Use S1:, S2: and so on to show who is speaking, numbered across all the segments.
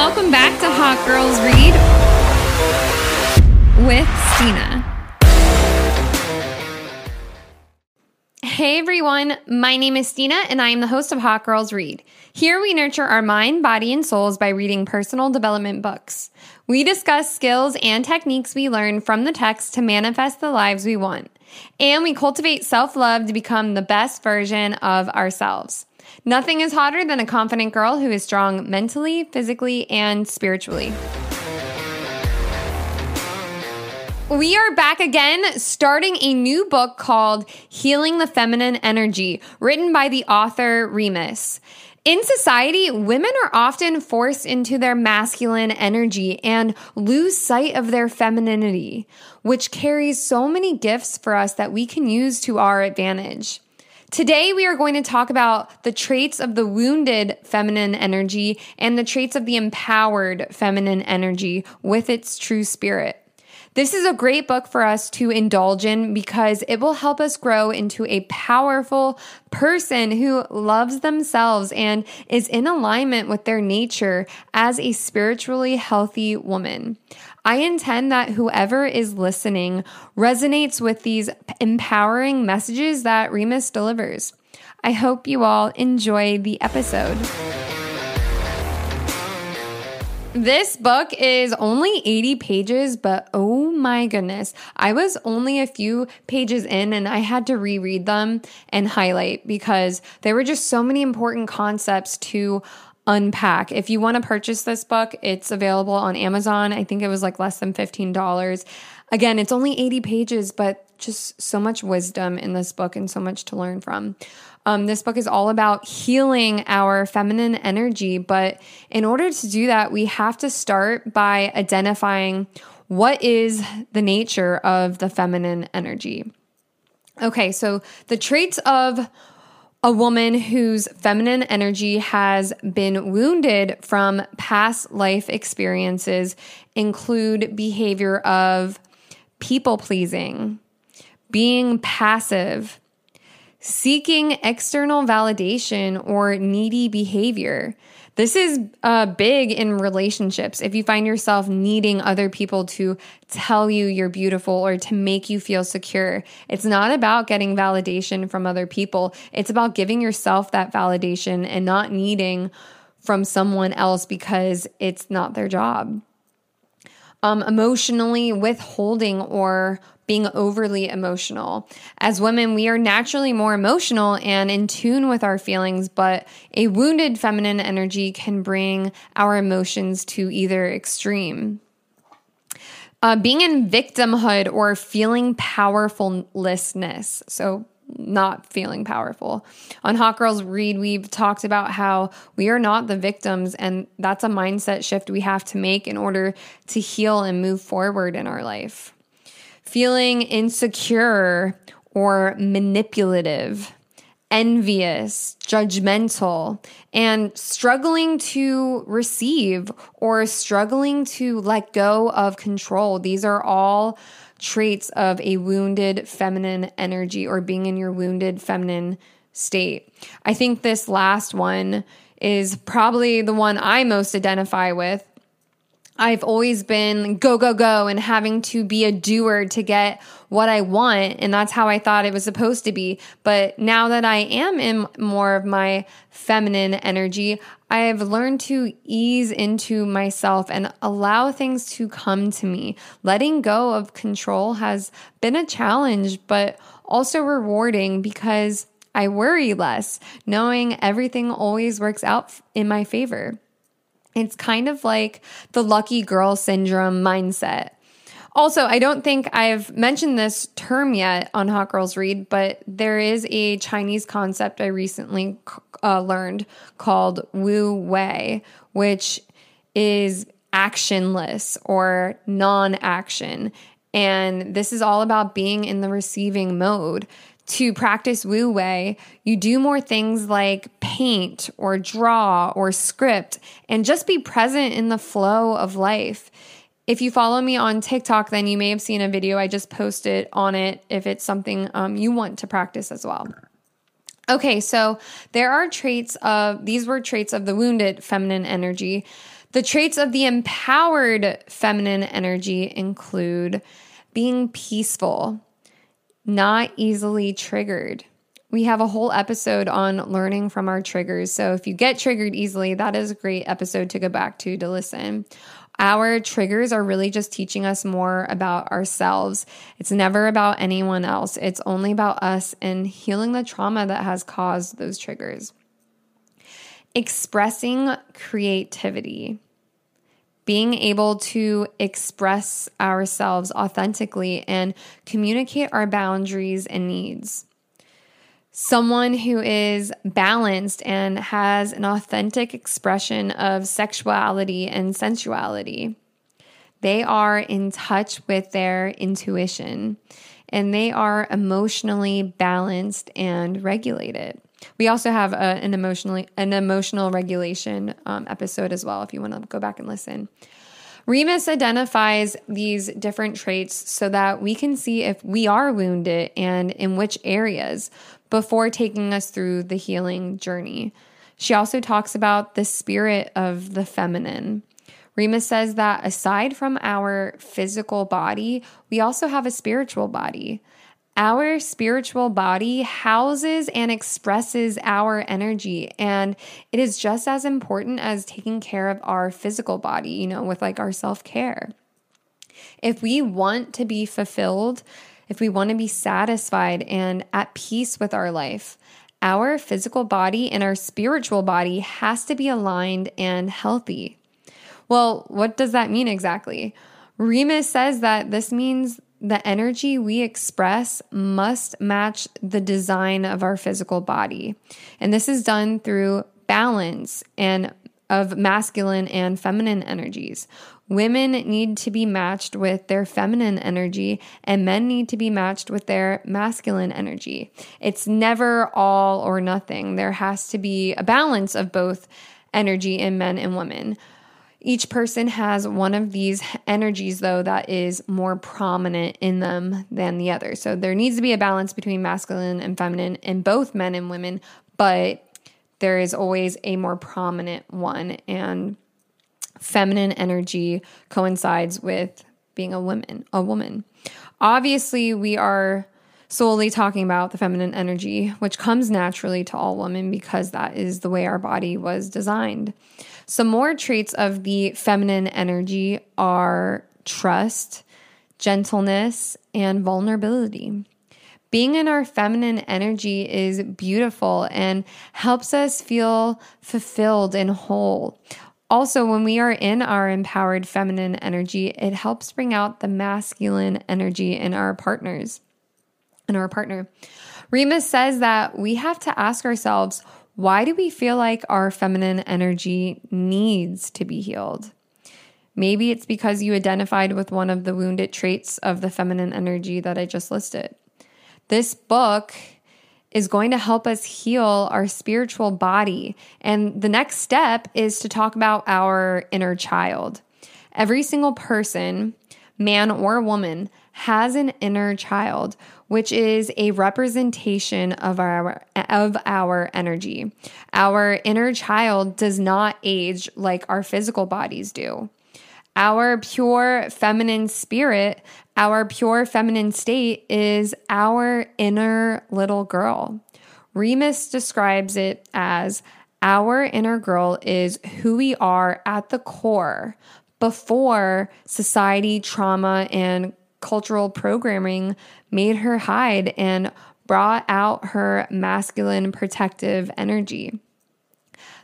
S1: welcome back to Hot Girls Read with Stina. Hey everyone, my name is Stina and I am the host of Hot Girls Read. Here we nurture our mind, body, and souls by reading personal development books. We discuss skills and techniques we learn from the text to manifest the lives we want. And we cultivate self love to become the best version of ourselves. Nothing is hotter than a confident girl who is strong mentally, physically, and spiritually. We are back again, starting a new book called Healing the Feminine Energy, written by the author Reemus. In society, women are often forced into their masculine energy and lose sight of their femininity, which carries so many gifts for us that we can use to our advantage. Today, we are going to talk about the traits of the wounded feminine energy and the traits of the empowered feminine energy with its true spirit. This is a great book for us to indulge in because it will help us grow into a powerful person who loves themselves and is in alignment with their nature as a spiritually healthy woman. I intend that whoever is listening resonates with these empowering messages that Reemus delivers. I hope you all enjoy the episode. This book is only 80 pages, but oh my goodness. I was only a few pages in and I had to reread them and highlight because there were just so many important concepts to unpack. If you want to purchase this book, it's available on Amazon. I think it was like less than $15. Again, it's only 80 pages, but just so much wisdom in this book and so much to learn from. Um, this book is all about healing our feminine energy. But in order to do that, we have to start by identifying what is the nature of the feminine energy. Okay, so the traits of a woman whose feminine energy has been wounded from past life experiences include behavior of people pleasing, being passive, seeking external validation or needy behavior. This is uh, big in relationships. If you find yourself needing other people to tell you you're beautiful or to make you feel secure, it's not about getting validation from other people. It's about giving yourself that validation and not needing from someone else because it's not their job. Um, emotionally withholding or being overly emotional. As women, we are naturally more emotional and in tune with our feelings, but a wounded feminine energy can bring our emotions to either extreme. Uh, being in victimhood or feeling powerfulness. So, not feeling powerful. On Hot Girls Read, we've talked about how we are not the victims, and that's a mindset shift we have to make in order to heal and move forward in our life feeling insecure or manipulative, envious, judgmental, and struggling to receive or struggling to let go of control. These are all traits of a wounded feminine energy or being in your wounded feminine state. I think this last one is probably the one I most identify with I've always been go, go, go and having to be a doer to get what I want. And that's how I thought it was supposed to be. But now that I am in more of my feminine energy, I've learned to ease into myself and allow things to come to me. Letting go of control has been a challenge, but also rewarding because I worry less, knowing everything always works out in my favor. It's kind of like the lucky girl syndrome mindset. Also, I don't think I've mentioned this term yet on Hot Girls Read, but there is a Chinese concept I recently uh, learned called Wu Wei, which is actionless or non action. And this is all about being in the receiving mode to practice Wu Wei, you do more things like paint or draw or script and just be present in the flow of life. If you follow me on TikTok, then you may have seen a video I just posted on it if it's something um, you want to practice as well. Okay, so there are traits of these were traits of the wounded feminine energy. The traits of the empowered feminine energy include being peaceful, not easily triggered. We have a whole episode on learning from our triggers. So if you get triggered easily, that is a great episode to go back to to listen. Our triggers are really just teaching us more about ourselves. It's never about anyone else. It's only about us and healing the trauma that has caused those triggers. Expressing creativity being able to express ourselves authentically and communicate our boundaries and needs. Someone who is balanced and has an authentic expression of sexuality and sensuality. They are in touch with their intuition and they are emotionally balanced and regulated. We also have a, an emotionally an emotional regulation um, episode as well if you want to go back and listen. Reemus identifies these different traits so that we can see if we are wounded and in which areas before taking us through the healing journey. She also talks about the spirit of the feminine. Reemus says that aside from our physical body, we also have a spiritual body. Our spiritual body houses and expresses our energy, and it is just as important as taking care of our physical body, you know, with like our self care. If we want to be fulfilled, if we want to be satisfied and at peace with our life, our physical body and our spiritual body has to be aligned and healthy. Well, what does that mean exactly? Reemus says that this means the energy we express must match the design of our physical body. And this is done through balance and of masculine and feminine energies. Women need to be matched with their feminine energy, and men need to be matched with their masculine energy. It's never all or nothing. There has to be a balance of both energy in men and women. Each person has one of these energies, though, that is more prominent in them than the other. So there needs to be a balance between masculine and feminine in both men and women, but there is always a more prominent one. And feminine energy coincides with being a woman, a woman. Obviously, we are solely talking about the feminine energy, which comes naturally to all women because that is the way our body was designed. Some more traits of the feminine energy are trust, gentleness, and vulnerability. Being in our feminine energy is beautiful and helps us feel fulfilled and whole. Also, when we are in our empowered feminine energy, it helps bring out the masculine energy in our partners, in our partner. Reemus says that we have to ask ourselves, why do we feel like our feminine energy needs to be healed? Maybe it's because you identified with one of the wounded traits of the feminine energy that I just listed. This book is going to help us heal our spiritual body. And the next step is to talk about our inner child. Every single person, man or woman, has an inner child which is a representation of our of our energy. Our inner child does not age like our physical bodies do. Our pure feminine spirit, our pure feminine state is our inner little girl. Reemus describes it as our inner girl is who we are at the core before society, trauma, and cultural programming made her hide and brought out her masculine protective energy.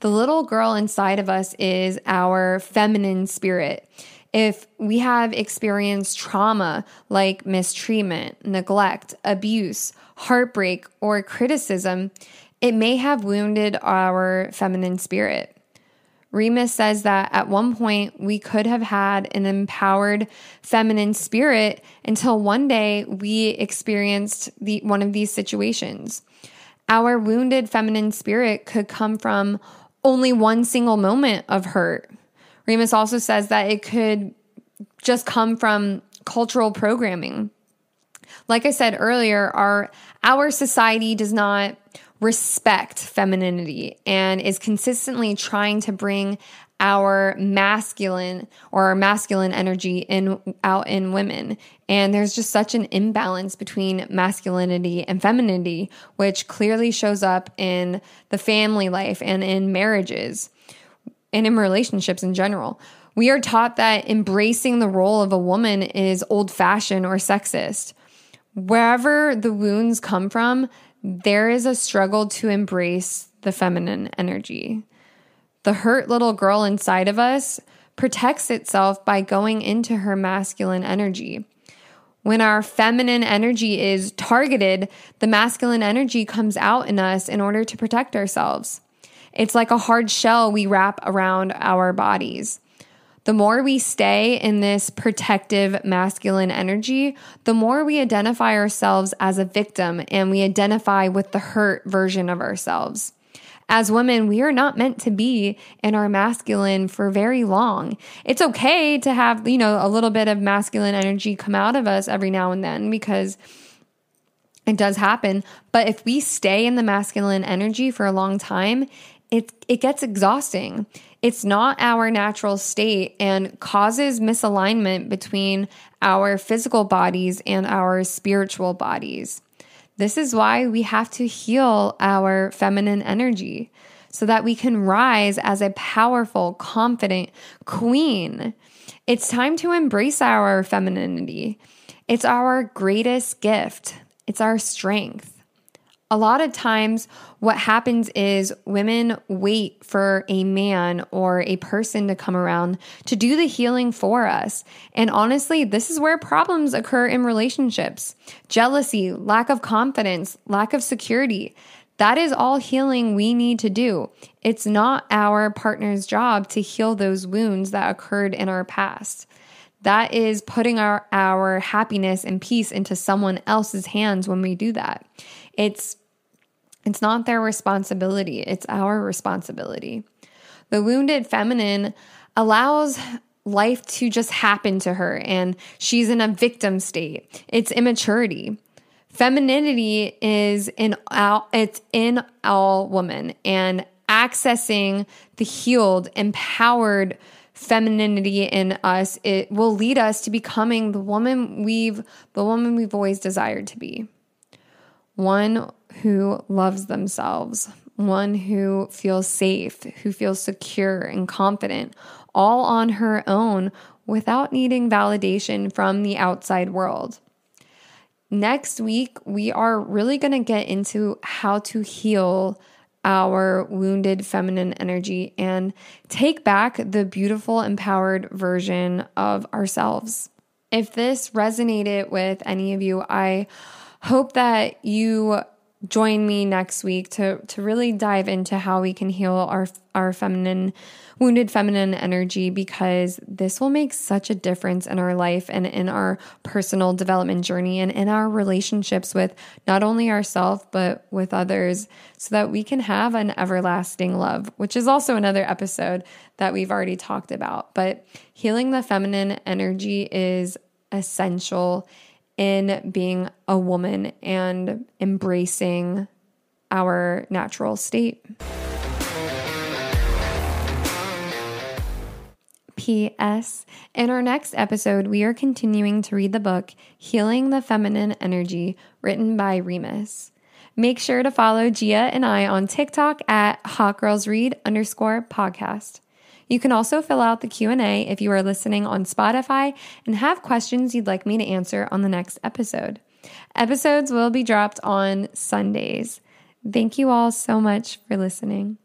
S1: The little girl inside of us is our feminine spirit. If we have experienced trauma like mistreatment, neglect, abuse, heartbreak, or criticism, it may have wounded our feminine spirit. Reemus says that at one point we could have had an empowered feminine spirit until one day we experienced the one of these situations. Our wounded feminine spirit could come from only one single moment of hurt. Reemus also says that it could just come from cultural programming. Like I said earlier, our our society does not respect femininity and is consistently trying to bring our masculine or our masculine energy in out in women. And there's just such an imbalance between masculinity and femininity, which clearly shows up in the family life and in marriages and in relationships in general. We are taught that embracing the role of a woman is old fashioned or sexist. Wherever the wounds come from, there is a struggle to embrace the feminine energy. The hurt little girl inside of us protects itself by going into her masculine energy. When our feminine energy is targeted, the masculine energy comes out in us in order to protect ourselves. It's like a hard shell we wrap around our bodies. The more we stay in this protective masculine energy, the more we identify ourselves as a victim and we identify with the hurt version of ourselves. As women, we are not meant to be in our masculine for very long. It's okay to have, you know, a little bit of masculine energy come out of us every now and then because it does happen. But if we stay in the masculine energy for a long time, it it gets exhausting. It's not our natural state and causes misalignment between our physical bodies and our spiritual bodies. This is why we have to heal our feminine energy so that we can rise as a powerful, confident queen. It's time to embrace our femininity. It's our greatest gift, it's our strength a lot of times, what happens is women wait for a man or a person to come around to do the healing for us. And honestly, this is where problems occur in relationships jealousy, lack of confidence, lack of security. That is all healing we need to do. It's not our partner's job to heal those wounds that occurred in our past. That is putting our, our happiness and peace into someone else's hands when we do that. It's it's not their responsibility, it's our responsibility. The wounded feminine allows life to just happen to her and she's in a victim state. It's immaturity. Femininity is in all it's in all women and accessing the healed, empowered femininity in us, it will lead us to becoming the woman we've the woman we've always desired to be. One who loves themselves, one who feels safe, who feels secure and confident, all on her own without needing validation from the outside world. Next week, we are really going to get into how to heal our wounded feminine energy and take back the beautiful, empowered version of ourselves. If this resonated with any of you, I hope that you join me next week to to really dive into how we can heal our our feminine wounded feminine energy because this will make such a difference in our life and in our personal development journey and in our relationships with not only ourselves but with others so that we can have an everlasting love which is also another episode that we've already talked about. But healing the feminine energy is essential in being a woman and embracing our natural state. P.S. In our next episode, we are continuing to read the book Healing the Feminine Energy, written by Reemus. Make sure to follow Gia and I on TikTok at Hot Girls Read underscore podcast. You can also fill out the Q&A if you are listening on Spotify and have questions you'd like me to answer on the next episode. Episodes will be dropped on Sundays. Thank you all so much for listening.